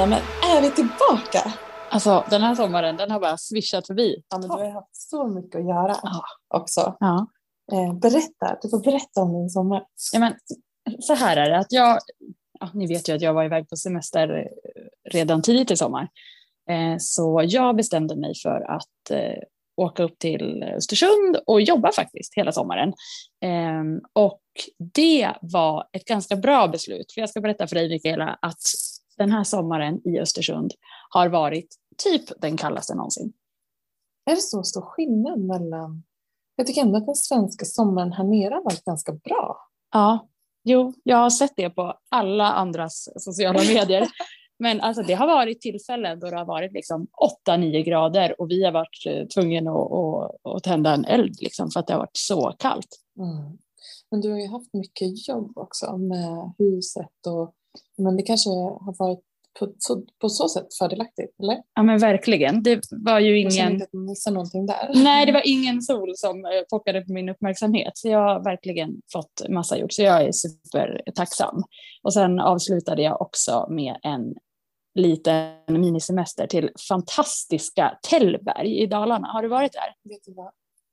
Nej men är vi tillbaka? Alltså den här sommaren den har bara swishat förbi. Ja, men du har ju haft så mycket att göra Ja. också. Ja. Eh, berätta, du får berätta om din sommar. Ja, men, så här är det, att jag, ja, ni vet ju att jag var iväg på semester redan tidigt i sommar. Eh, så jag bestämde mig för att eh, åka upp till Östersund och jobba faktiskt hela sommaren. Eh, och det var ett ganska bra beslut, för jag ska berätta för dig Mikaela att den här sommaren i Östersund har varit typ den kallaste någonsin. Är det så stor skillnad mellan... Jag tycker ändå att den svenska sommaren här nere har varit ganska bra. Ja, jo, jag har sett det på alla andras sociala medier. Men alltså, det har varit tillfällen då det har varit liksom 8-9 grader och vi har varit eh, tvungna att, att, att tända en eld liksom, för att det har varit så kallt. Mm. Men du har ju haft mycket jobb också med huset och men det kanske har varit på så, på så sätt fördelaktigt, eller? Ja men verkligen, det var ju Jag ingen... inte att man missar någonting där. Nej, det var ingen sol som eh, pockade på min uppmärksamhet. Så jag har verkligen fått massa gjort, så jag är supertacksam. Och sen avslutade jag också med en liten minisemester till fantastiska Tällberg i Dalarna. Har du varit där? Vet du vad?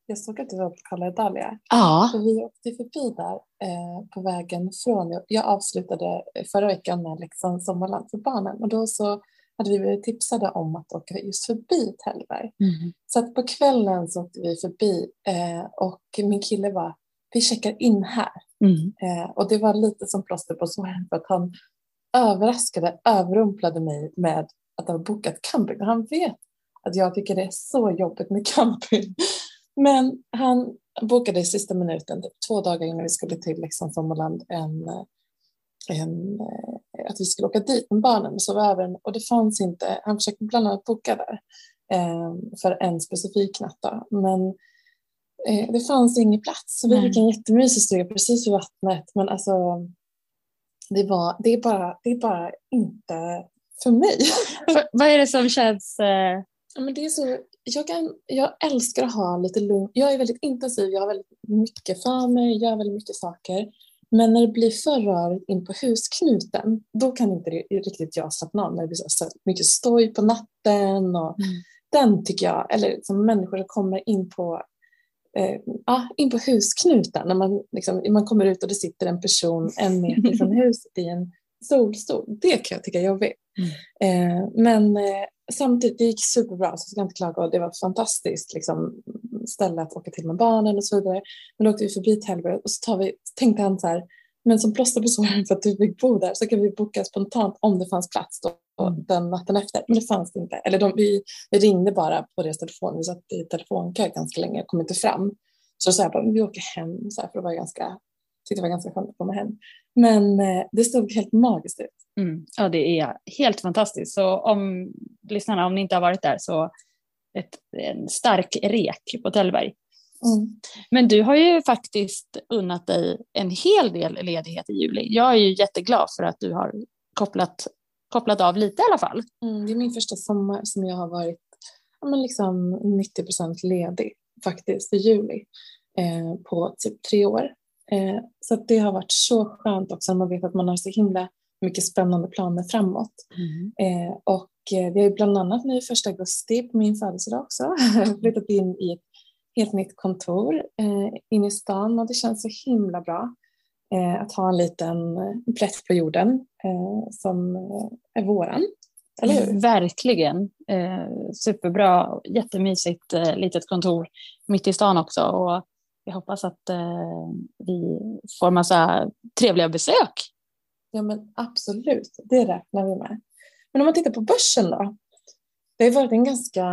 Jag såg att du var på Karla Dahlia. Ja. För vi åkte förbi där eh, på vägen från... Jag avslutade förra veckan med Leksands sommarland för barnen och då så hade vi blivit tipsade om att åka just förbi Tällberg. Mm. Så att på kvällen så åkte vi förbi eh, och min kille var vi checkar in här. Mm. Eh, och det var lite som plåster på såren för att han överraskade, överrumplade mig med att ha bokat camping. Och han vet att jag tycker det är så jobbigt med camping. Men han bokade i sista minuten, typ två dagar innan vi skulle till Leksands Sommarland, en, en, eh, att vi skulle åka dit med barnen och sova över. Och det fanns inte, han försökte bland annat boka där eh, för en specifik natt. Då. Men eh, det fanns ingen plats. Så vi fick en jättemysig stuga precis vid vattnet. Men alltså, det, var, det, är bara, det är bara inte för mig. Vad är det som känns... Eh... Ja, men det är så, jag, kan, jag älskar att ha lite lugn. Jag är väldigt intensiv, jag har väldigt mycket för mig, jag gör väldigt mycket saker. Men när det blir för rörigt in på husknuten, då kan inte riktigt jag slappna av. När det blir så mycket stoj på natten. Och Den tycker jag, eller som människor som kommer in på, eh, ja, in på husknuten. När man, liksom, man kommer ut och det sitter en person en meter från huset i en solstol. Det kan jag tycka är jobbigt. Eh, men eh, samtidigt, det gick superbra, så jag ska inte klaga. Och det var ett fantastiskt liksom, ställe att åka till med barnen och så vidare. Men då åkte vi förbi Tällberg och så tar vi, tänkte han så här, men som plåster på såren för att du fick bo där så kan vi boka spontant om det fanns plats då, Mm. den natten efter. Men det fanns det inte. Eller de, vi, vi ringde bara på deras telefon, vi satt i telefonkö ganska länge och kom inte fram. Så då sa jag bara, vi åker hem, så här, för det var ganska, tyckte det var ganska skönt att komma hem. Men eh, det stod helt magiskt ut. Mm. Ja, det är helt fantastiskt. Så om lyssnarna, om ni inte har varit där, så ett, en stark rek på Tällberg. Mm. Men du har ju faktiskt unnat dig en hel del ledighet i juli. Jag är ju jätteglad för att du har kopplat, kopplat av lite i alla fall. Mm, det är min första sommar som jag har varit ja, men liksom 90 procent ledig faktiskt i juli eh, på typ tre år. Eh, så det har varit så skönt också när man vet att man har så himla mycket spännande planer framåt. Eh, och eh, vi har bland annat nu första augusti på min födelsedag också flyttat in i ett helt nytt kontor eh, inne i stan och det känns så himla bra eh, att ha en liten plätt på jorden eh, som är våran. Eller hur? Verkligen. Eh, superbra, jättemysigt eh, litet kontor mitt i stan också. Och jag hoppas att eh, vi får massa trevliga besök. Ja men absolut, det räknar vi med. Men om man tittar på börsen då. Det har varit en ganska,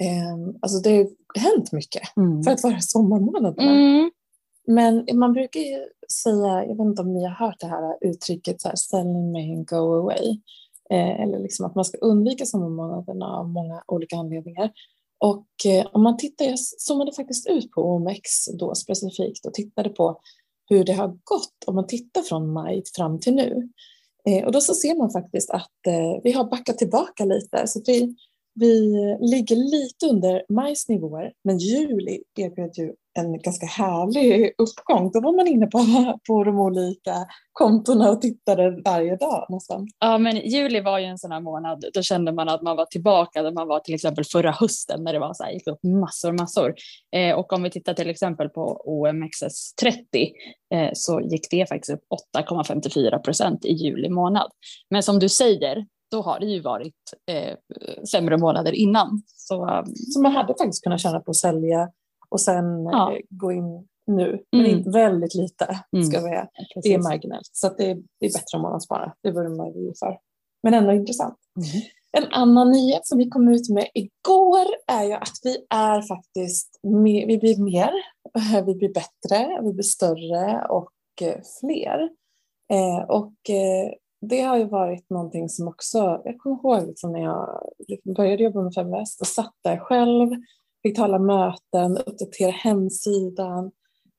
eh, alltså det har hänt mycket för att vara sommarmånaderna. Mm. Men man brukar ju säga, jag vet inte om ni har hört det här uttrycket så här, sell in May and go away. Eh, eller liksom att man ska undvika sommarmånaderna av många olika anledningar. Och eh, om man tittar, jag zoomade faktiskt ut på OMX då specifikt och tittade på hur det har gått om man tittar från maj fram till nu. Eh, och då så ser man faktiskt att eh, vi har backat tillbaka lite. Så vi, vi ligger lite under majs nivåer, men juli erbjöd ju en ganska härlig uppgång. Då var man inne på, på de olika kontona och tittade varje dag nästan. Ja, men juli var ju en sån här månad. Då kände man att man var tillbaka där man var till exempel förra hösten när det var så här, gick upp massor, massor. Eh, och om vi tittar till exempel på OMXS30 eh, så gick det faktiskt upp 8,54 procent i juli månad. Men som du säger, då har det ju varit eh, sämre månader innan. Så, um, så man hade faktiskt kunnat tjäna på att sälja och sen ja. eh, gå in nu, men mm. väldigt lite mm. ska vi säga. Det är marginellt, så det, är, det är bättre om man sparar. Det vurmar vi för. Men ändå intressant. Mm. En annan nyhet som vi kom ut med igår är ju att vi är faktiskt mer, vi blir mer, vi blir bättre, vi blir större och eh, fler. Eh, och eh, det har ju varit någonting som också, jag kommer ihåg liksom när jag började jobba med Fem Väst och satt där själv, fick tala möten, uppdatera hemsidan,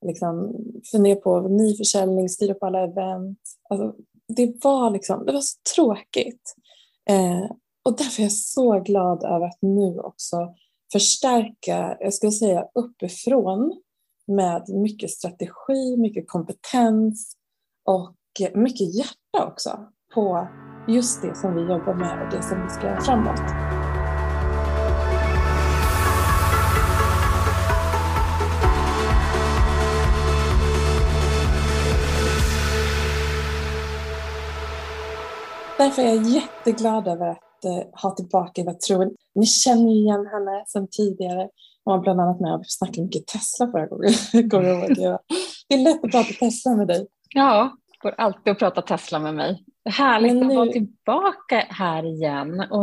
liksom fundera på ny försäljning, styra på alla event. Alltså, det var liksom, det var så tråkigt. Eh, och därför är jag så glad över att nu också förstärka, jag skulle säga uppifrån med mycket strategi, mycket kompetens och mycket hjärta också på just det som vi jobbar med och det som vi ska göra framåt. Därför är jag jätteglad över att eh, ha tillbaka Eva Troen. Ni känner igen henne sedan tidigare. Hon var bland annat med och snackade mycket Tesla förra gången. Det är lätt att prata Tesla med dig. Ja, går alltid att prata Tesla med mig. Härligt nu... att vara tillbaka här igen och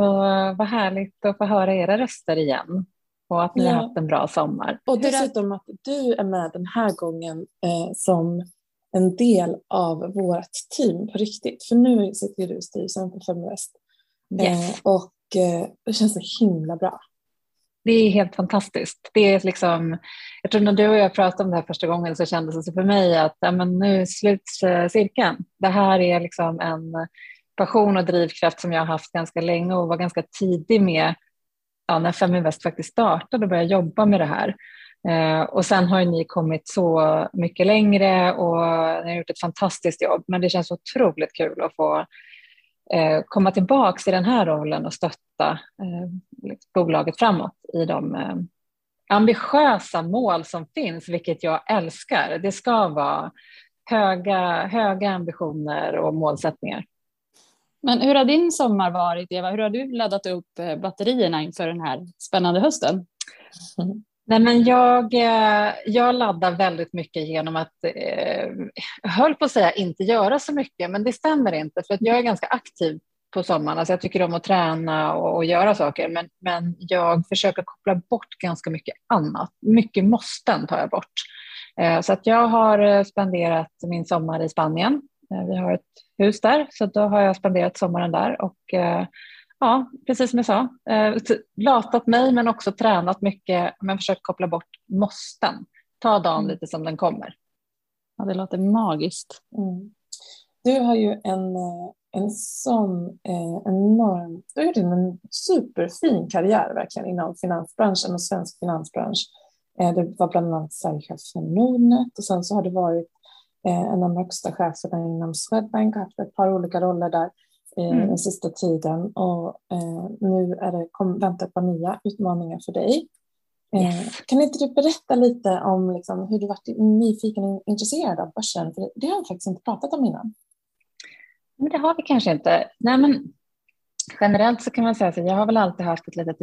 vad härligt att få höra era röster igen och att ni ja. har haft en bra sommar. Och dessutom att du är med den här gången eh, som en del av vårt team på riktigt. För nu sitter du i styrelsen på Feminvest yes. eh, och eh, det känns så himla bra det är helt fantastiskt. Det är liksom, jag tror när du och jag pratade om det här första gången så kändes det för mig att ja, men nu sluts eh, cirkeln. Det här är liksom en passion och drivkraft som jag har haft ganska länge och var ganska tidig med ja, när Feminvest faktiskt startade och började jobba med det här. Eh, och sen har ni kommit så mycket längre och ni har gjort ett fantastiskt jobb. Men det känns otroligt kul att få komma tillbaka i den här rollen och stötta eh, bolaget framåt i de eh, ambitiösa mål som finns, vilket jag älskar. Det ska vara höga, höga ambitioner och målsättningar. Men hur har din sommar varit, Eva? Hur har du laddat upp eh, batterierna inför den här spännande hösten? Mm. Nej, men jag, eh, jag laddar väldigt mycket genom att, eh, höll på att säga inte göra så mycket, men det stämmer inte för att jag är ganska aktiv på sommaren. Alltså jag tycker om att träna och, och, göra saker, men, men jag försöker koppla bort ganska mycket annat. Mycket måsten tar jag bort. Eh, så att jag har eh, spenderat min sommar i Spanien. Eh, vi har ett hus där, så då har jag spenderat sommaren där och eh, ja, precis som jag sa, eh, latat mig men också tränat mycket, men försökt koppla bort måsten. Ta dagen mm. lite som den kommer. Ja, det låter magiskt. Mm. Du har ju en, eh, en sån eh, enorm, du har gjort en superfin karriär verkligen inom finansbranschen och svensk finansbransch. Eh, det var bland annat säljchef för Nordnet och sen så har du varit eh, en av de högsta cheferna inom Swedbank och haft ett par olika roller där mm. den sista tiden och eh, nu är det, kom, väntar ett par nya utmaningar för dig. Eh, yes. Kan inte du berätta lite om liksom, hur du varit nyfiken och intresserad av börsen? För det har vi faktiskt inte pratat om innan. Men det har vi kanske inte. Nej, men generellt så kan man säga att jag har väl alltid haft ett litet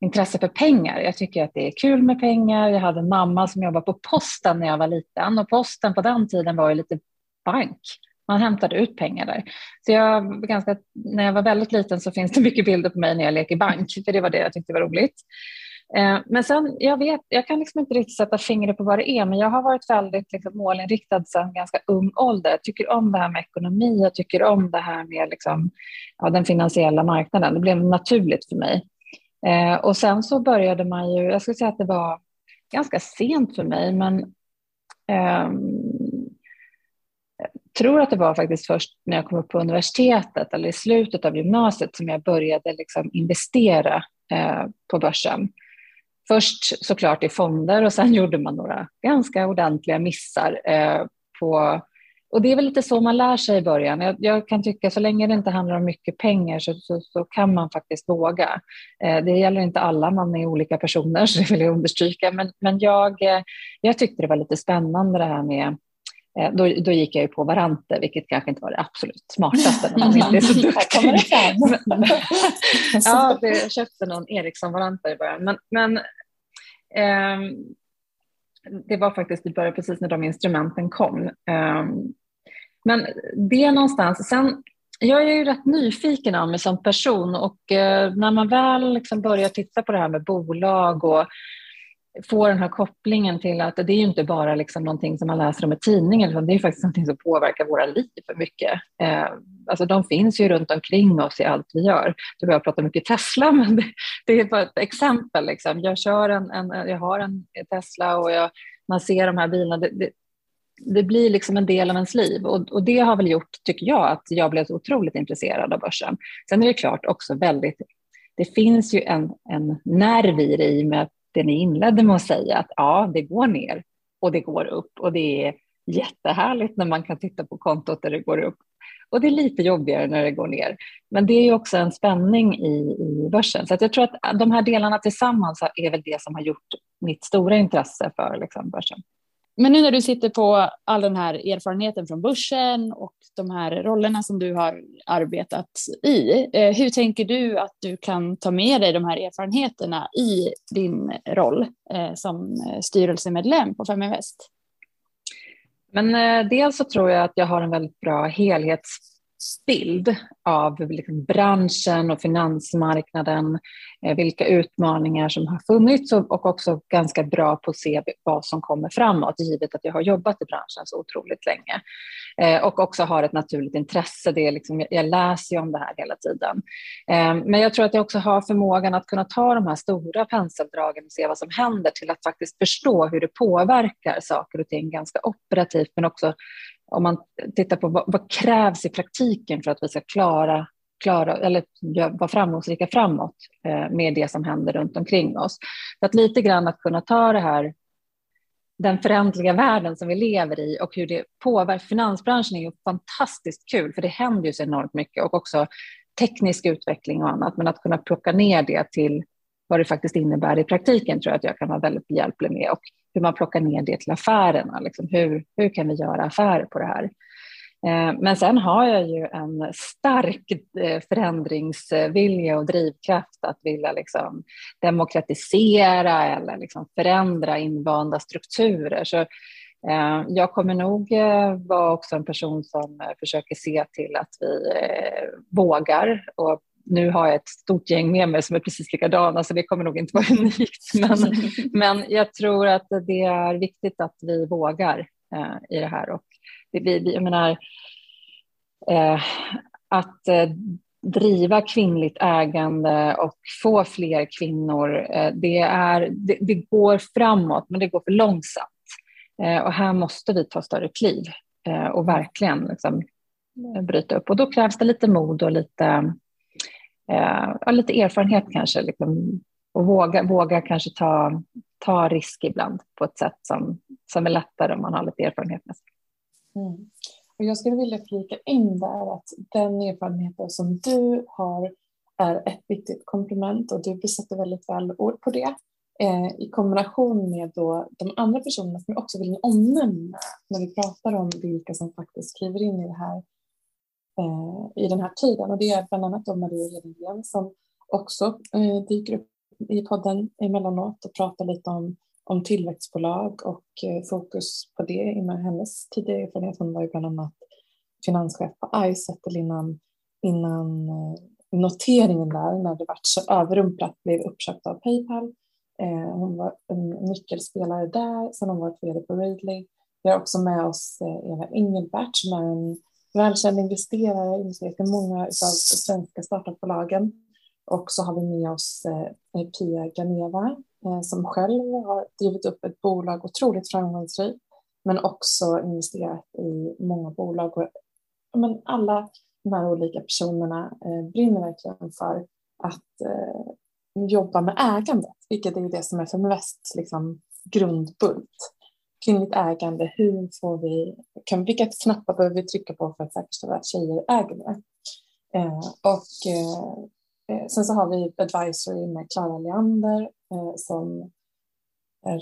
intresse för pengar. Jag tycker att det är kul med pengar. Jag hade en mamma som jobbade på posten när jag var liten och posten på den tiden var ju lite bank. Man hämtade ut pengar där. Så jag ganska, när jag var väldigt liten så finns det mycket bilder på mig när jag leker bank, för det var det jag tyckte var roligt. Eh, men sen, jag vet, jag kan liksom inte riktigt sätta fingret på vad det är, men jag har varit väldigt liksom, målinriktad sedan ganska ung ålder. Jag tycker om det här med ekonomi, jag tycker om det här med liksom, ja, den finansiella marknaden. Det blev naturligt för mig. Eh, och sen så började man ju, jag skulle säga att det var ganska sent för mig, men eh, tror att det var faktiskt först när jag kom upp på universitetet eller i slutet av gymnasiet som jag började liksom investera eh, på börsen. Först såklart i fonder och sen gjorde man några ganska ordentliga missar eh, på och det är väl lite så man lär sig i början. Jag, jag kan tycka så länge det inte handlar om mycket pengar så, så, så kan man faktiskt våga. Eh, det gäller inte alla, man är olika personer så det vill jag understryka. Men, men jag, eh, jag tyckte det var lite spännande det här med då, då gick jag ju på Varante, vilket kanske inte var det absolut smartaste när man inte är så duktig. ja, jag köpte någon Ericsson Varante i början. Men, men eh, det var faktiskt i början precis när de instrumenten kom. Um, men det någonstans, sen jag är ju rätt nyfiken av mig som person och eh, när man väl liksom börjar titta på det här med bolag och får den här kopplingen till att det är ju inte bara liksom någonting som man läser om i tidningen, utan det är faktiskt någonting som påverkar våra liv för mycket. Eh, alltså de finns ju runt omkring oss i allt vi gör. Du börjar prata mycket Tesla, men det, det är bara ett exempel. Liksom. Jag, kör en, en, jag har en Tesla och jag, man ser de här bilarna. Det, det, det blir liksom en del av ens liv och, och, det har väl gjort, tycker jag, att jag blev så otroligt intresserad av börsen. Sen är det klart också väldigt, det finns ju en, en nerv i det i med att det ni inledde med att säga att ja, det går ner och det går upp och det är jättehärligt när man kan titta på kontot där det går upp. Och det är lite jobbigare när det går ner. Men det är ju också en spänning i, i börsen. Så jag tror att de här delarna tillsammans är väl det som har gjort mitt stora intresse för liksom, börsen. Men nu när du sitter på all den här erfarenheten från börsen och de här rollerna som du har arbetat i, eh, hur tänker du att du kan ta med dig de här erfarenheterna i din roll eh, som styrelsemedlem på Feminvest? Men eh, dels så tror jag att jag har en väldigt bra helhets bild av liksom branschen och finansmarknaden, eh, vilka utmaningar som har funnits och också ganska bra på att se vad som kommer framåt, givet att jag har jobbat i branschen så otroligt länge. Eh, och också har ett naturligt intresse, det är liksom, jag läser ju om det här hela tiden. Eh, men jag tror att jag också har förmågan att kunna ta de här stora penseldragen och se vad som händer till att faktiskt förstå hur det påverkar saker och ting ganska operativt, men också om man tittar på vad, vad, krävs i praktiken för att vi ska klara, klara eller vara framgångsrika framåt eh, med det som händer runt omkring oss. Så att lite grann att kunna ta det här den förändliga världen som vi lever i och hur det påverkar. Finansbranschen är ju fantastiskt kul för det händer ju så enormt mycket och också teknisk utveckling och annat. Men att kunna plocka ner det till vad det faktiskt innebär i praktiken tror jag att jag kan vara väldigt behjälplig med och hur man plockar ner det till affärerna. Liksom hur, hur kan vi göra affärer på det här? Eh, men sen har jag ju en stark eh, förändringsvilja och drivkraft att vilja liksom demokratisera eller liksom förändra invanda strukturer. Så eh, jag kommer nog vara också en person som försöker se till att vi vågar och nu har jag ett stort gäng med mig som är precis likadana så det kommer nog inte vara unikt. Men, men jag tror att det är viktigt att vi vågar eh, i det här. Och det blir, jag menar, eh, att eh, driva kvinnligt ägande och få fler kvinnor, eh, det, är, det, det, går framåt men det går för långsamt. Eh, och här måste vi ta större kliv eh, och verkligen liksom, bryta upp. Och då krävs det lite mod och lite eh, lite erfarenhet kanske. Liksom, och våga, våga kanske ta, ta risk ibland på ett sätt som, som är lättare om man har lite erfarenhet med sig. Mm. Och jag skulle vilja flika in där att den erfarenheten som du har är ett viktigt komplement och du besätter väldigt väl ord på det eh, i kombination med då de andra personerna som jag också vill omnämna när vi pratar om vilka som faktiskt skriver in i det här Eh, i den här tiden. Och det är bland annat då Maria Hedengren som också eh, dyker upp i podden emellanåt och pratar lite om, om tillväxtbolag och eh, fokus på det inom hennes tidigare erfarenhet. Hon var ju bland annat finanschef på Izettle innan, innan eh, noteringen där när det var så överrumplat blev uppköpt av Paypal. Eh, hon var en nyckelspelare där, sen har hon varit vd på Readly. Vi har också med oss eh, Eva Engelbert som är en välkänd investerare, investerat i många av de svenska startupbolagen. Och så har vi med oss eh, Pia Ganeva eh, som själv har drivit upp ett bolag otroligt framgångsrikt men också investerat i många bolag. Och, men alla de här olika personerna eh, brinner verkligen för att eh, jobba med ägandet, vilket är det som är Feminvests liksom, grundbult. Kvinnligt ägande, hur får vi, kan, vilka knappar behöver vi trycka på för att säkerställa att tjejer äger mer? Eh, och eh, eh, sen så har vi advisory med Klara Leander eh, som är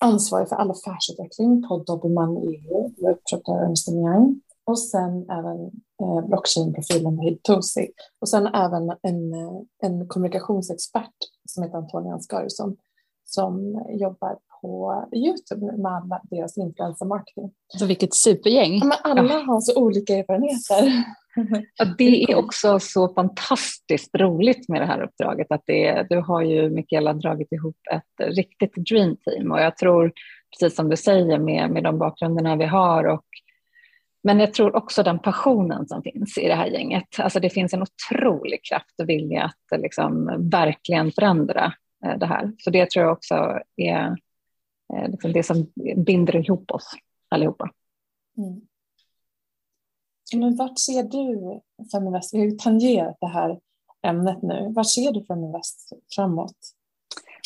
ansvarig för all affärsutveckling på Dobermann EU, uppköpt av Ernst Young. Och sen även eh, blockchain-profilen Hid Tosi. Och sen även en, eh, en kommunikationsexpert som heter Antonia Ansgari som, som jobbar på Youtube med alla deras influencer marketing. Så vilket supergäng. Men alla ja. har så olika erfarenheter. Ja, det är också så fantastiskt roligt med det här uppdraget. Att det, du har ju Mikaela dragit ihop ett riktigt dream team och jag tror, precis som du säger, med, med de bakgrunderna vi har och men jag tror också den passionen som finns i det här gänget. Alltså det finns en otrolig kraft och vilja att liksom verkligen förändra eh, det här. Så det tror jag också är liksom det som binder ihop oss allihopa. Mm. Men vart ser du Feminvest? Vi har ju tangerat det här ämnet nu. Vart ser du Feminvest framåt?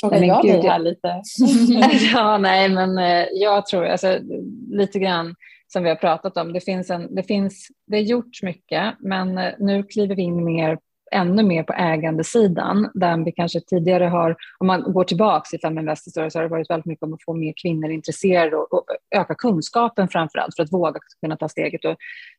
Frågar jag dig här lite? ja, nej, men eh, jag tror alltså, lite grann som vi har pratat om. Det finns en, det finns, det är gjort mycket, men eh, nu kliver vi in mer ännu mer på ägandesidan där vi kanske tidigare har, om man går tillbaka i Feminvest så har det varit väldigt mycket om att få mer kvinnor intresserade och, och öka kunskapen framför allt för att våga kunna ta steget och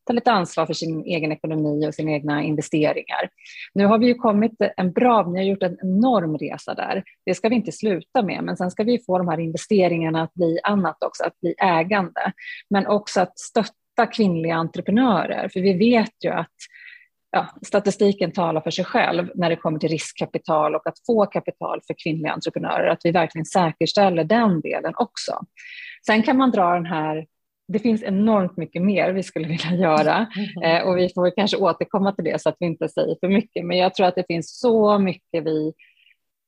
ta lite ansvar för sin egen ekonomi och sina egna investeringar. Nu har vi ju kommit en bra, ni har gjort en enorm resa där. Det ska vi inte sluta med, men sen ska vi få de här investeringarna att bli annat också, att bli ägande, men också att stötta kvinnliga entreprenörer, för vi vet ju att ja, statistiken talar för sig själv när det kommer till riskkapital och att få kapital för kvinnliga entreprenörer, att vi verkligen säkerställer den delen också. Sen kan man dra den här det finns enormt mycket mer vi skulle vilja göra eh, och vi får kanske återkomma till det så att vi inte säger för mycket. Men jag tror att det finns så mycket vi,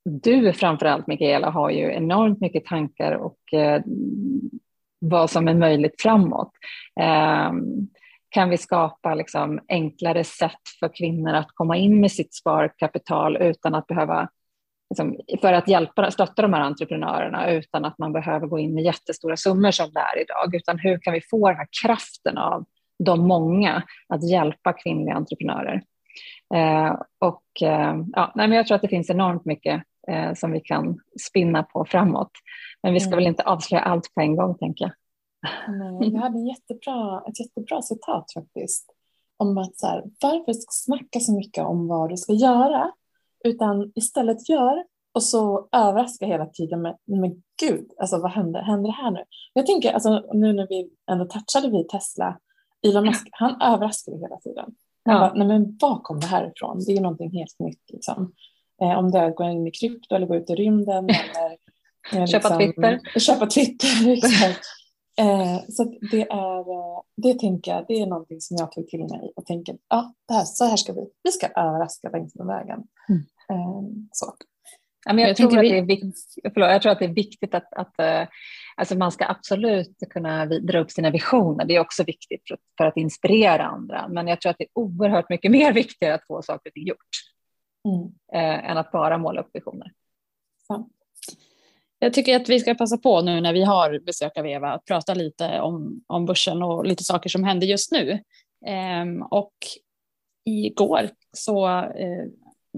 du framför allt Mikaela, har ju enormt mycket tankar och eh, vad som är möjligt framåt. Eh, kan vi skapa liksom enklare sätt för kvinnor att komma in med sitt sparkapital utan att behöva liksom, för att hjälpa, stötta de här entreprenörerna utan att man behöver gå in med jättestora summor som det är idag, utan hur kan vi få den här kraften av de många att hjälpa kvinnliga entreprenörer? Eh, och eh, ja, nej, men jag tror att det finns enormt mycket eh, som vi kan spinna på framåt. Men vi ska mm. väl inte avslöja allt på en gång, tänker jag. Jag hade en jättebra, ett jättebra citat faktiskt. Om att så här, varför snacka så mycket om vad du ska göra? Utan istället gör och så överraska hela tiden med, men gud, alltså vad händer, händer det här nu? Jag tänker, alltså, nu när vi ändå touchade vid Tesla, Elon Musk, han överraskade hela tiden. Han ja. bara, nej men var kom det här ifrån? Det är någonting helt nytt liksom. Eh, om det är att gå in i krypto eller gå ut i rymden eller eh, köpa liksom, Twitter. Köpa Twitter, exakt. Eh, så det är, eh, det tänker jag, det är någonting som jag tog till mig och tänker, ja, det här, så här ska vi, vi ska överraska längs med vägen. Mm. Eh, så. Ja, men jag, jag, tror att det är viktigt, förlåt, jag tror att det är viktigt att, att uh, alltså man ska absolut kunna dra upp sina visioner. Det är också viktigt för, för, att inspirera andra. Men jag tror att det är oerhört mycket mer viktigt att få saker och ting gjort mm. uh, än att bara måla upp visioner. Sant. Jag tycker att vi ska passa på nu när vi har besök av Eva att prata lite om, om börsen och lite saker som händer just nu. Ehm, och igår så eh,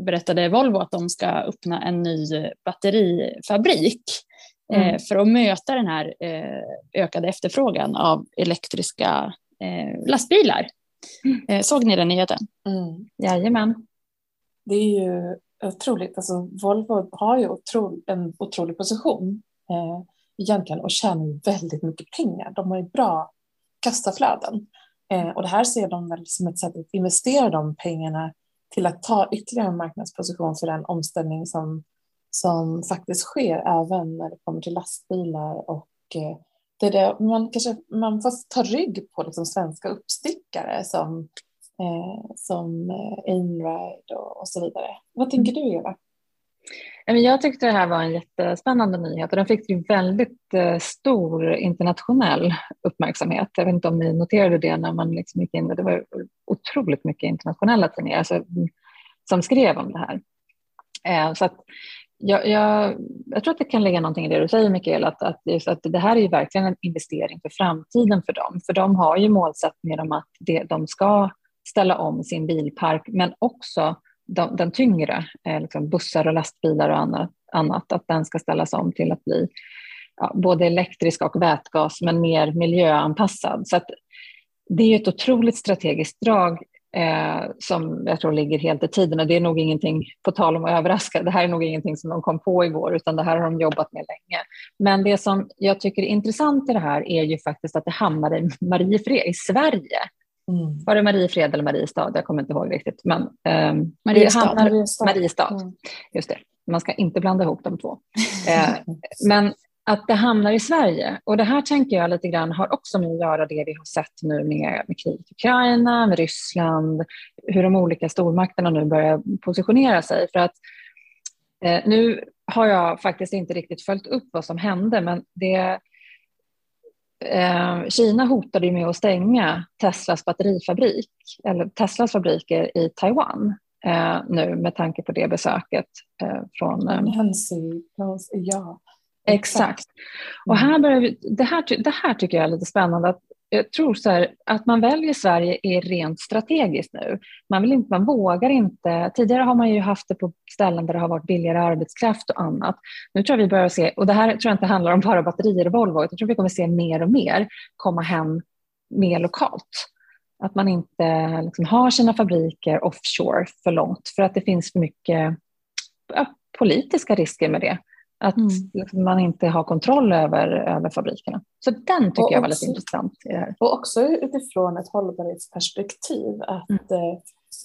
berättade Volvo att de ska öppna en ny batterifabrik eh, mm. för att möta den här eh, ökade efterfrågan av elektriska eh, lastbilar. Mm. Eh, såg ni den nyheten? Mm. Jajamän. Det är ju otroligt. Alltså, Volvo har ju otro, en otrolig position eh, egentligen och tjänar väldigt mycket pengar. De har ju bra kassaflöden eh, och det här ser de väl som ett sätt att investera de pengarna till att ta ytterligare en marknadsposition för den omställning som, som faktiskt sker även när det kommer till lastbilar och eh, det är det, man, kanske, man får ta rygg på liksom svenska uppstickare som eh, som eh, Einride och, och, så vidare. Vad tänker du Eva? Jag tyckte det här var en jättespännande nyhet och den fick ju väldigt eh, stor internationell uppmärksamhet. Jag vet inte om ni noterade det när man liksom gick in. Det var otroligt mycket internationella tidningar alltså, som skrev om det här. Eh, så jag, jag, jag, tror att det kan ligga någonting i det du säger Mikael, att, att, just att det här är ju verkligen en investering för framtiden för dem. För de har ju målsättningar om att det, de ska ställa om sin bilpark, men också de, den tyngre, eh, liksom bussar och lastbilar och annat, annat, att den ska ställas om till att bli ja, både elektrisk och vätgas, men mer miljöanpassad. Så att det är ett otroligt strategiskt drag eh, som jag tror ligger helt i tiden. Och det är nog ingenting, på tal om att överraska, det här är nog ingenting som de kom på igår, utan det här har de jobbat med länge. Men det som jag tycker är intressant i det här är ju faktiskt att det hamnade i Mariefred, i Sverige. Mm. Var det Mariefred eller Mariestad? Jag kommer inte ihåg riktigt. Men, eh, Mariestad. Det hamnar, Mariestad. Mariestad. Mm. Just det. Man ska inte blanda ihop de två. Eh, men att det hamnar i Sverige. Och det här tänker jag lite grann har också med att göra det vi har sett nu med, med krig i Ukraina, med Ryssland, hur de olika stormakterna nu börjar positionera sig. För att eh, nu har jag faktiskt inte riktigt följt upp vad som hände, men det eh, Kina hotade med att stänga Teslas batterifabrik, eller Teslas fabriker i Taiwan eh, nu med tanke på det besöket eh, från... Eh, ja. Exakt. Och här börjar vi, det, här, det här tycker jag är lite spännande. Att, jag tror så här, att man väljer Sverige är rent strategiskt nu. Man, vill inte, man vågar inte. Tidigare har man ju haft det på ställen där det har varit billigare arbetskraft och annat. Nu tror jag vi börjar se, och det här tror jag inte handlar om bara batterier och Volvo, jag tror vi kommer se mer och mer komma hem mer lokalt. Att man inte liksom har sina fabriker offshore för långt för att det finns för mycket ja, politiska risker med det. Att mm. Liksom man inte har kontroll över, över fabrikerna. Så den tycker och jag var lite intressant. I det här. Och också utifrån ett hållbarhetsperspektiv. Att, mm. eh,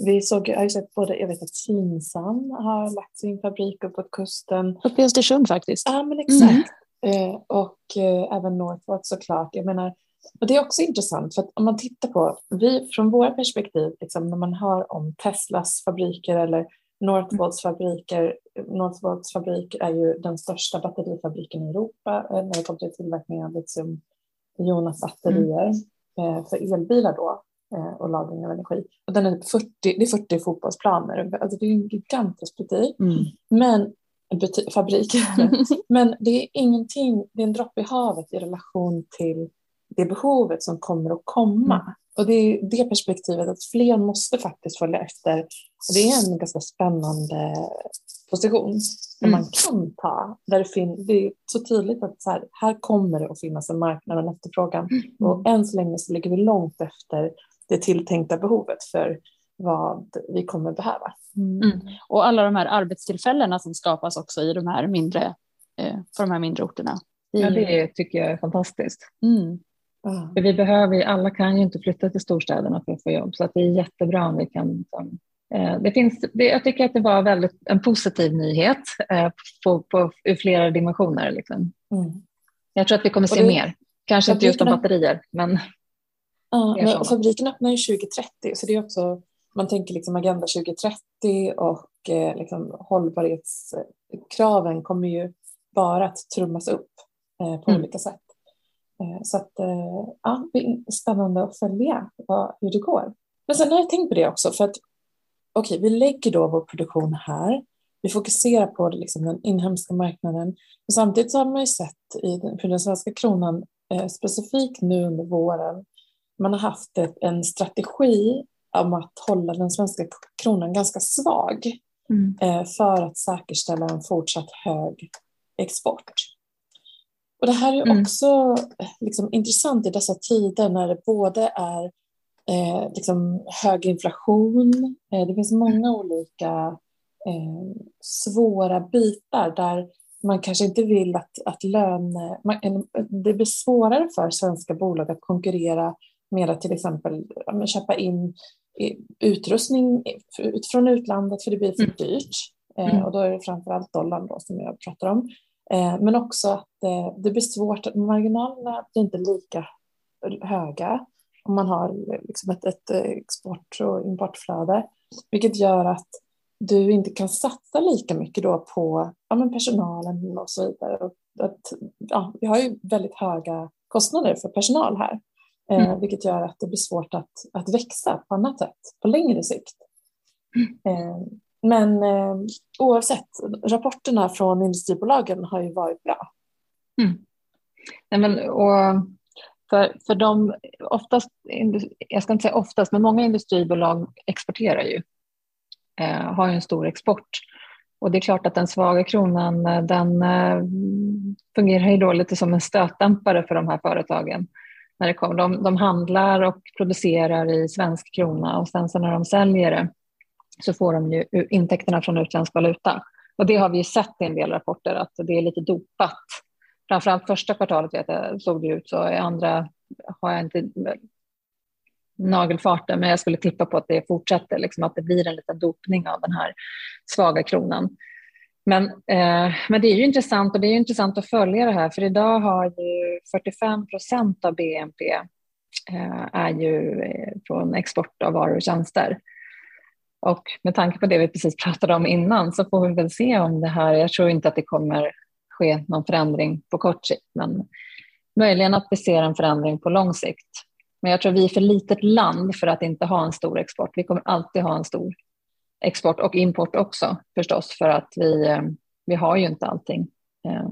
vi såg, jag har sett både, jag vet att Synsam har lagt sin fabrik uppåt kusten. Uppe i Östersund faktiskt. Ja men exakt. Mm. Eh, och eh, även Northvolt såklart. Jag menar, och det är också intressant för att om man tittar på, vi från våra perspektiv, liksom, när man hör om Teslas fabriker eller Northvolts fabriker, Northvolts fabrik är ju den största batterifabriken i Europa eh, när det kommer till tillverkning av litium-ionbatterier mm. Eh, för elbilar då eh, och lagring av energi. Och den är 40, det är 40 fotbollsplaner, alltså det är en gigantisk butik. Mm. Men fabrik. Men det är ingenting, det är en droppe i havet i relation till det behovet som kommer att komma. Mm. Och det är det perspektivet att fler måste faktiskt följa efter. Och det är en ganska spännande position som mm. man kan ta. Där det, fin- det är så tydligt att så här, här kommer det att finnas en marknad och en efterfrågan. Mm. Och än så länge så ligger vi långt efter det tilltänkta behovet för vad vi kommer behöva. Mm. mm. Och alla de här arbetstillfällena som skapas också i de här mindre, eh, för de här mindre orterna. Ja, det tycker jag är fantastiskt. Mm. Mm. För vi behöver, alla kan ju inte flytta till storstäderna för att få jobb så att det är jättebra om vi kan liksom, eh, det finns, det, jag tycker att det var väldigt, en positiv nyhet eh, på, på, i flera dimensioner. Liksom. Mm. Jag tror att vi kommer se det, mer, kanske inte just om batterier. Men, ja, men fabriken öppnar ju 2030 så det är också, man tänker liksom Agenda 2030 och eh, liksom, hållbarhetskraven kommer ju bara att trummas upp eh, på mm. olika sätt. Eh, så att, eh, ja, det är spännande att följa vad, hur det går. Men sen har jag tänkt på det också, för att okej, okay, vi lägger då vår produktion här. Vi fokuserar på liksom, den inhemska marknaden. Men samtidigt har man ju sett i den, för den svenska kronan eh, specifikt nu under våren, man har haft ett, en strategi om att hålla den svenska kronan ganska svag mm. eh, för att säkerställa en fortsatt hög export. Och det här är mm. också liksom, intressant i dessa tider när det både är eh, liksom, hög inflation, eh, det finns många mm. olika eh, svåra bitar där man kanske inte vill att, att lön... Man, det blir svårare för svenska bolag att konkurrera med att till exempel ja, köpa in utrustning från utlandet för det blir för mm. dyrt. Eh, mm. och då är det framförallt dollarn då som jag pratar om. Eh, men också att eh, det blir svårt, att marginalerna blir inte lika höga om man har liksom ett, ett export och importflöde, vilket gör att du inte kan satsa lika mycket då på ja, men personalen och så vidare. Och att, ja, vi har ju väldigt höga kostnader för personal här, eh, mm. vilket gör att det blir svårt att, att växa på annat sätt på längre sikt. Mm. Eh, men eh, oavsett, rapporterna från industribolagen har ju varit bra. Mm. Nej, men, och för, för de, oftast, jag ska inte säga oftast, men många industribolag exporterar ju, eh, har ju en stor export. Och det är klart att den svaga kronan eh, den eh, fungerar ju då lite som en stötdämpare för de här företagen. När det kommer. De, de handlar och producerar i svensk krona och sen så när de säljer det så får de ju intäkterna från utländsk valuta. Och det har vi ju sett i en del rapporter att det är lite dopat. Framförallt första kvartalet vet jag, såg det ut så, i andra har jag inte nagelfarten, men jag skulle tippa på att det fortsätter, liksom att det blir en liten dopning av den här svaga kronan. Men, eh, men det är ju intressant och det är intressant att följa det här, för idag har ju 45 procent av BNP eh, är ju eh, från export av varor och tjänster. Och med tanke på det vi precis pratade om innan så får vi väl se om det här, jag tror inte att det kommer ske någon förändring på kort sikt, men möjligen att vi ser en förändring på lång sikt. Men jag tror vi är för litet land för att inte ha en stor export. Vi kommer alltid ha en stor export och import också förstås, för att vi, eh, vi har ju inte allting eh,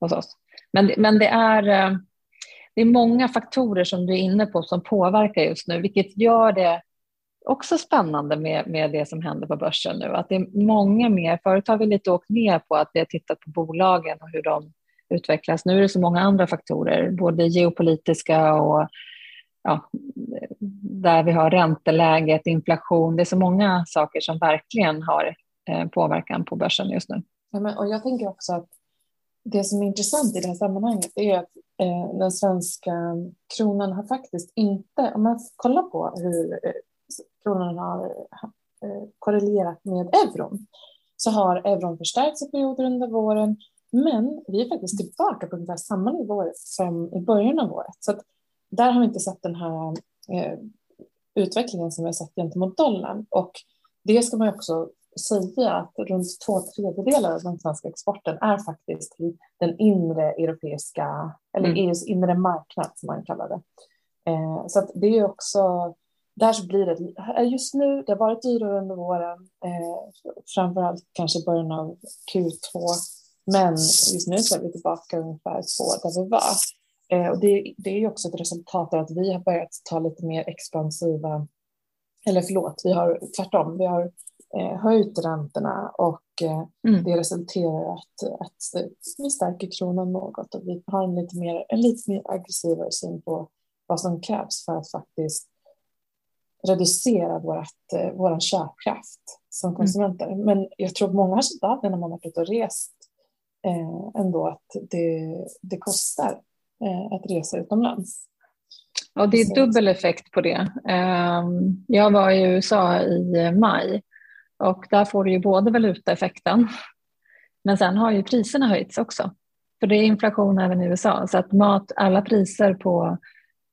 hos oss. Men, men det, är, eh, det är många faktorer som du är inne på som påverkar just nu, vilket gör det också spännande med, med det som händer på börsen nu. Att det är många mer Förut har lite åkt ner på att vi har tittat på bolagen och hur de utvecklas. Nu är det så många andra faktorer, både geopolitiska och ja, där vi har ränteläget, inflation. Det är så många saker som verkligen har eh, påverkan på börsen just nu. Ja, men, och jag tänker också att det som är intressant i det här sammanhanget är att eh, den svenska kronan har faktiskt inte, om man kollar på hur eh, kronan har eh, korrelerat med euron, så har euron förstärkts i perioder under våren, men vi är faktiskt tillbaka på ungefär samma nivåer som i början av året. Så där har vi inte sett den här eh, utvecklingen som vi har sett gentemot dollarn. Och det ska man också säga att runt två tredjedelar av den svenska exporten är faktiskt till den inre europeiska, eller mm. EUs inre marknad som man kallar det. Eh, så det är också, där så blir det, just nu, det har varit dyrare under våren, eh, framförallt kanske början av Q2, men just nu så är vi tillbaka ungefär på där vi var. Eh, och det, det är också ett resultat av att vi har börjat ta lite mer expansiva, eller förlåt, vi har tvärtom, vi har eh, höjt räntorna och eh, mm. det resulterar att, att vi stärker kronan något och vi har en lite mer, en lite mer aggressivare syn på vad som krävs för att faktiskt reducera vårt, eh, vår köpkraft som mm. konsumenter. Mm. Men jag tror många har känt av det när man har varit och rest eh, ändå att det, det kostar Eh, att resa utomlands. Ja, det är dubbel effekt på det. Ehm, jag var i USA i maj och där får du ju både valutaeffekten men sen har ju priserna höjts också. För det är inflation även i USA så att mat, alla priser på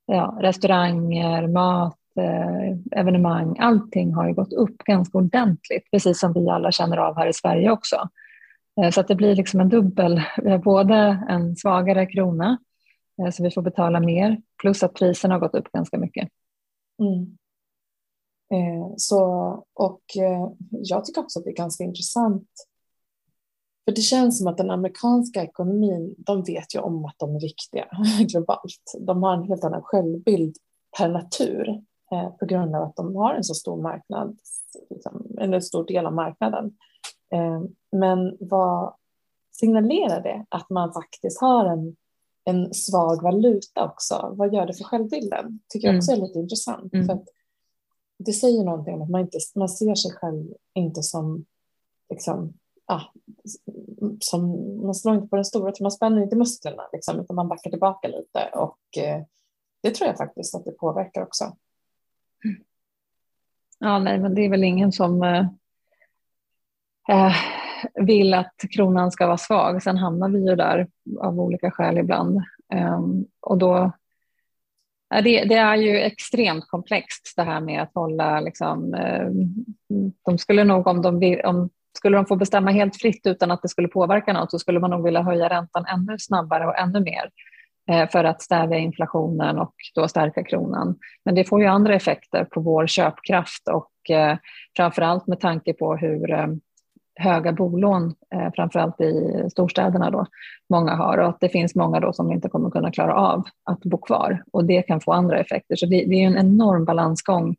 ja, restauranger, mat, eh, evenemang, allting har ju gått upp ganska ordentligt, precis som vi alla känner av här i Sverige också. Eh, så att det blir liksom en dubbel, vi har både en svagare krona Eh, så vi får betala mer, plus att priserna har gått upp ganska mycket. Mm. Eh, så, och eh, jag tycker också att det är ganska intressant. För det känns som att den amerikanska ekonomin, de vet ju om att de är viktiga globalt. De har en helt annan självbild per natur eh, på grund av att de har en så stor marknad, liksom, en stor del av marknaden. Eh, men vad signalerar det att man faktiskt har en en svag valuta också. Vad gör det för självbilden? tycker jag också är lite intressant. Mm. För att det säger någonting om att man, inte, man ser sig själv inte som, liksom, ah, som man slår inte på den stora, man spänner inte musklerna, liksom, utan man backar tillbaka lite. Och eh, det tror jag faktiskt att det påverkar också. Ja, nej, men det är väl ingen som eh, eh, vill att kronan ska vara svag. Sen hamnar vi ju där av olika skäl ibland. Eh, och då, det, det, är ju extremt komplext det här med att hålla, liksom, eh, de skulle nog om de, om skulle de få bestämma helt fritt utan att det skulle påverka något så skulle man nog vilja höja räntan ännu snabbare och ännu mer. Eh, för att stävja inflationen och då stärka kronan. Men det får ju andra effekter på vår köpkraft och eh, framförallt med tanke på hur eh, höga bolån, framför framförallt i storstäderna då, många har och att det finns många då som inte kommer kunna klara av att bo kvar och det kan få andra effekter. Så det, det är en enorm balansgång.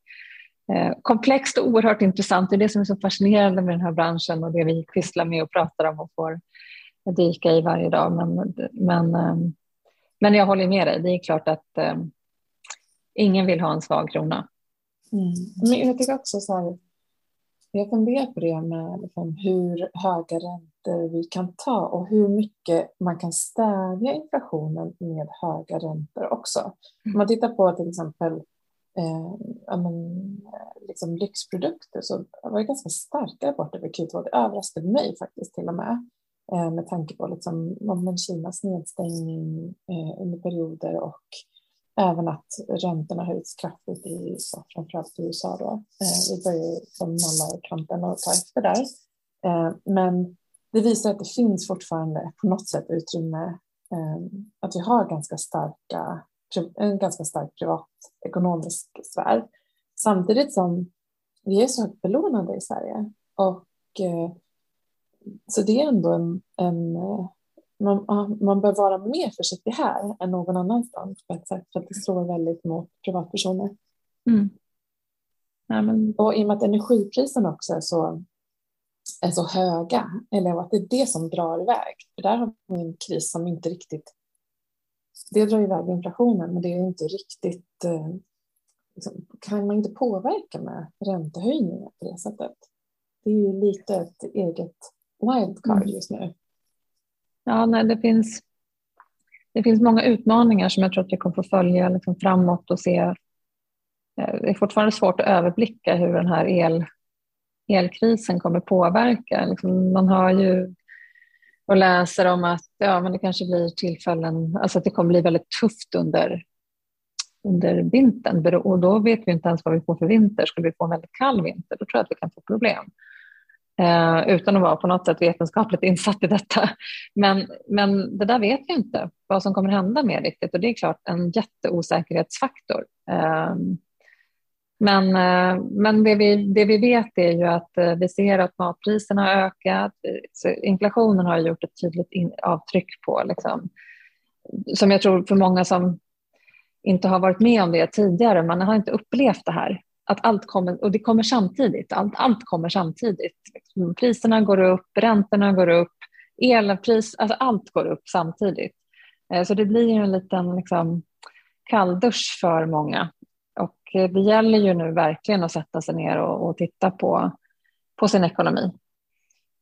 Komplext och oerhört intressant. Det är det som är så fascinerande med den här branschen och det vi pysslar med och pratar om och får dyka i varje dag. Men, men, men jag håller med dig, det är klart att eh, ingen vill ha en svag krona. Mm. Men jag tycker också så här, jag funderar på det med liksom hur höga räntor vi kan ta och hur mycket man kan stävja inflationen med höga räntor också. Om man tittar på till exempel eh, men, eh, liksom lyxprodukter så var det ganska starka rapporter för Q2. Det överraskade mig faktiskt till och med eh, Eh, med tanke på liksom, men Kinas nedstängning eh, under perioder och Även att räntorna höjts kraftigt i framförallt i USA. Då. Eh, vi börjar från nollarkanten och ta efter där. Eh, men det visar att det finns fortfarande på något sätt utrymme eh, att vi har ganska starka, en ganska stark privatekonomisk sfär. Samtidigt som vi är så högt belånade i Sverige. Och, eh, så det är ändå en, en man, man bör vara mer försiktig här än någon annanstans på ett sätt för att det slår väldigt mot privatpersoner. Mm. Ja, men... Och i och med att energipriserna också är så, är så höga, eller att det är det som drar iväg, för där har vi en kris som inte riktigt, det drar iväg inflationen, men det är inte riktigt, eh, liksom, kan man inte påverka med räntehöjningar på det sättet. Det är ju lite ett eget wildcard mm. just nu. Ja, nej, det, finns, det finns många utmaningar som jag tror att vi kommer få följa liksom framåt och se. Eh, det är fortfarande svårt att överblicka hur den här el, elkrisen kommer påverka. Liksom man har ju och läser om att ja, men det kanske blir tillfällen, alltså att det kommer bli väldigt tufft under, under vintern och då vet vi inte ens vad vi får för vinter. Skulle vi få en väldigt kall vinter, då tror jag att vi kan få problem eh, utan att vara på något sätt vetenskapligt insatt i detta. Men, men det där vet vi inte vad som kommer hända med riktigt och det är klart en jätteosäkerhetsfaktor. Eh, men, eh, men det, vi, det vi vet är ju att eh, vi ser att matpriserna har ökat. Inflationen har gjort ett tydligt in, avtryck på, liksom, som jag tror för många som inte har varit med om det tidigare, man har inte upplevt det här att allt kommer, och det kommer samtidigt, allt, allt kommer samtidigt. Liksom, priserna går upp, räntorna går upp, elpris, alltså allt går upp samtidigt. Eh, så det blir ju en liten liksom, kalldusch för många. Och eh, det gäller ju nu verkligen att sätta sig ner och, och titta på, på sin ekonomi.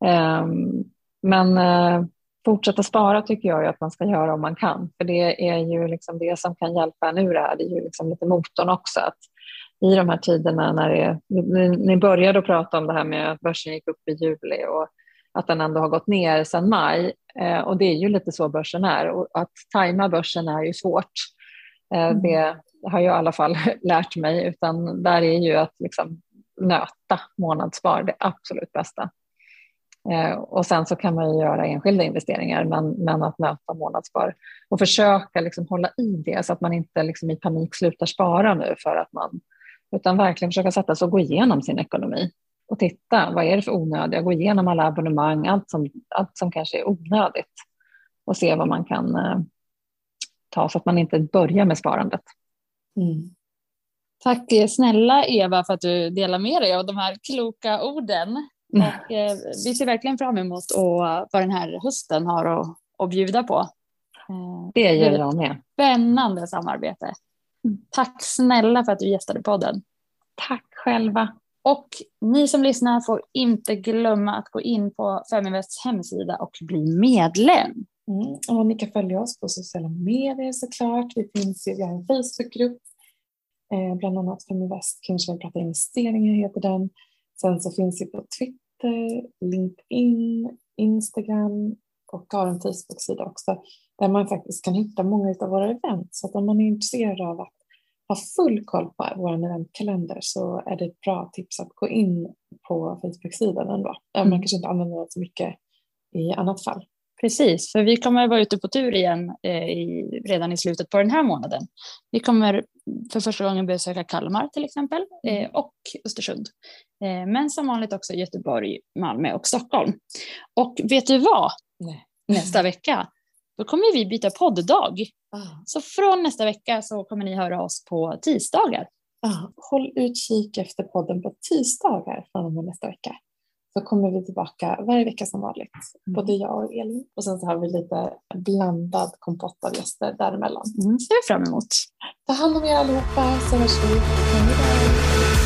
Um, men uh, fortsätta spara tycker jag att man ska göra om man kan. För det är ju liksom det som kan hjälpa en ur det här. Det är ju liksom lite motorn också. Att i de här tiderna när det, ni, började att prata om det här med att börsen gick upp i juli och att den ändå har gått ner sedan maj. Eh, och det är ju lite så börsen är och att tajma börsen är ju svårt. Eh, mm. Det har jag i alla fall lärt mig, utan där är ju att liksom nöta månadsspar det absolut bästa. Eh, och sen så kan man ju göra enskilda investeringar, men, men att nöta månadsspar och försöka liksom hålla i det så att man inte liksom i panik slutar spara nu för att man utan verkligen försöka sätta sig och gå igenom sin ekonomi och titta, vad är det för onödiga, gå igenom alla abonnemang, allt som, allt som kanske är onödigt och se vad man kan eh, ta så att man inte börjar med sparandet. Mm. Tack snälla Eva för att du delar med dig av de här kloka orden. Mm. Och, eh, vi ser verkligen fram emot och, vad den här hösten har att, att bjuda på. Eh, det gör jag med. Spännande samarbete. Tack snälla för att du gästade podden. Tack själva. Och ni som lyssnar får inte glömma att gå in på Feminvests hemsida och bli medlem. Mm. Och ni kan följa oss på sociala medier såklart. Vi finns vi har en Facebookgrupp, eh, bland annat Feminvest kanske vi pratar investeringar heter den. Sen så finns vi på Twitter, LinkedIn, Instagram och har en Facebook-sida också där man faktiskt kan hitta många av våra event. Så att om man är intresserad av att ha full koll på vår eventkalender så är det ett bra tips att gå in på Facebook-sidan ändå. Mm. Man kanske inte använder det så mycket i annat fall. Precis, för vi kommer vara ute på tur igen eh, i, redan i slutet på den här månaden. Vi kommer för första gången besöka Kalmar till exempel eh, mm. och Östersund. Eh, men som vanligt också Göteborg, Malmö och Stockholm. Och vet du vad? Nej. Nästa vecka, då kommer vi byta podddag. Ah. Så från nästa vecka så kommer ni höra oss på tisdagar. Ah, håll utkik efter podden på tisdagar från och med nästa vecka så kommer vi tillbaka varje vecka som vanligt. Mm. Både jag och Elin. Och sen så har vi lite blandad kompott av gäster däremellan. Mm, ser vi fram emot. Ta hand om er allihopa så hörs vi. Feminvest